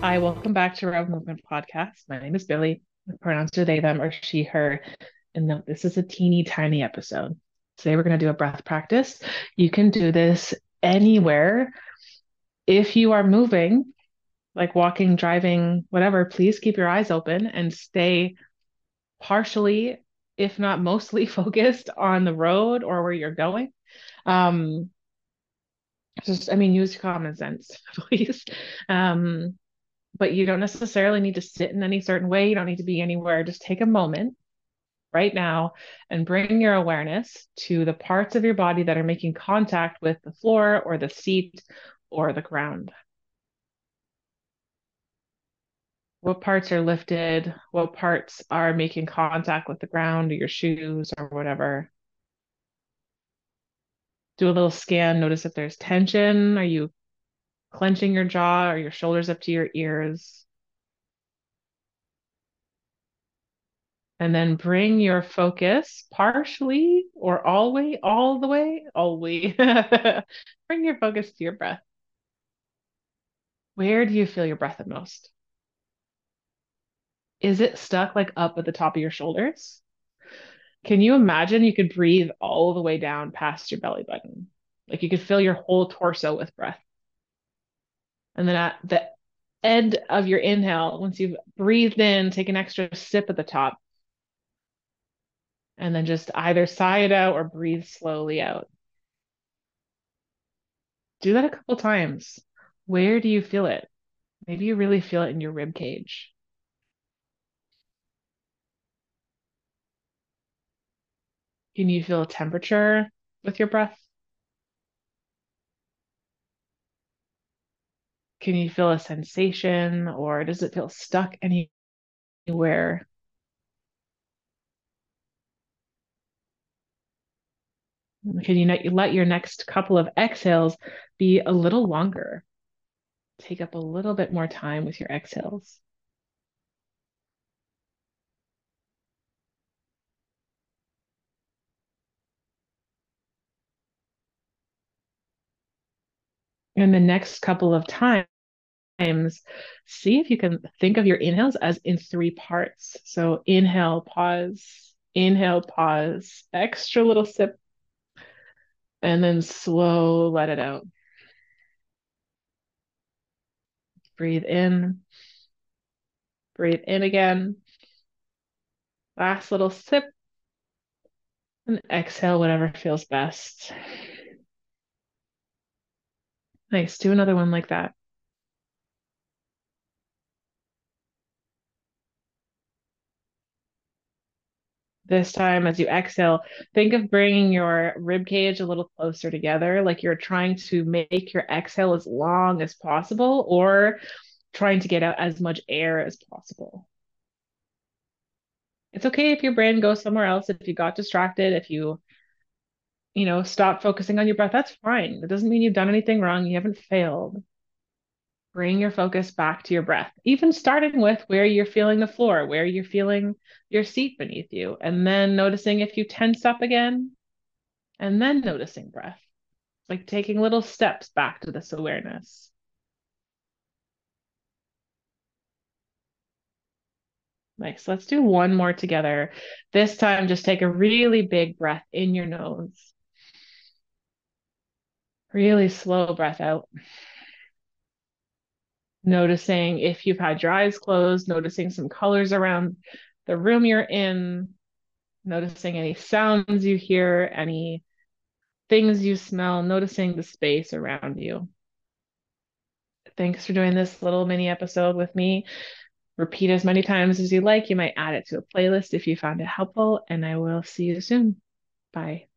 Hi, welcome back to Rebel Movement Podcast. My name is Billie. The pronouns are they, them, or she, her. And this is a teeny tiny episode. Today we're going to do a breath practice. You can do this anywhere. If you are moving, like walking, driving, whatever, please keep your eyes open and stay partially, if not mostly, focused on the road or where you're going. Um, just, I mean, use common sense, please. Um, but you don't necessarily need to sit in any certain way. You don't need to be anywhere. Just take a moment right now and bring your awareness to the parts of your body that are making contact with the floor or the seat or the ground. What parts are lifted? What parts are making contact with the ground your shoes or whatever? Do a little scan. Notice if there's tension. Are you clenching your jaw or your shoulders up to your ears? And then bring your focus partially or all way, all the way, all way. bring your focus to your breath. Where do you feel your breath the most? Is it stuck like up at the top of your shoulders? Can you imagine you could breathe all the way down past your belly button? Like you could fill your whole torso with breath. And then at the end of your inhale, once you've breathed in, take an extra sip at the top. And then just either sigh it out or breathe slowly out. Do that a couple times. Where do you feel it? Maybe you really feel it in your rib cage. Can you feel a temperature with your breath? Can you feel a sensation or does it feel stuck anywhere? Can you let your next couple of exhales be a little longer? Take up a little bit more time with your exhales. And the next couple of times, see if you can think of your inhales as in three parts. So inhale, pause, inhale, pause, extra little sip, and then slow, let it out. Breathe in, breathe in again. Last little sip, and exhale whatever feels best. Nice. Do another one like that. This time, as you exhale, think of bringing your rib cage a little closer together, like you're trying to make your exhale as long as possible or trying to get out as much air as possible. It's okay if your brain goes somewhere else, if you got distracted, if you you know, stop focusing on your breath, that's fine. That doesn't mean you've done anything wrong. You haven't failed. Bring your focus back to your breath, even starting with where you're feeling the floor, where you're feeling your seat beneath you, and then noticing if you tense up again, and then noticing breath, like taking little steps back to this awareness. Nice. Let's do one more together. This time, just take a really big breath in your nose. Really slow breath out. Noticing if you've had your eyes closed, noticing some colors around the room you're in, noticing any sounds you hear, any things you smell, noticing the space around you. Thanks for doing this little mini episode with me. Repeat as many times as you like. You might add it to a playlist if you found it helpful, and I will see you soon. Bye.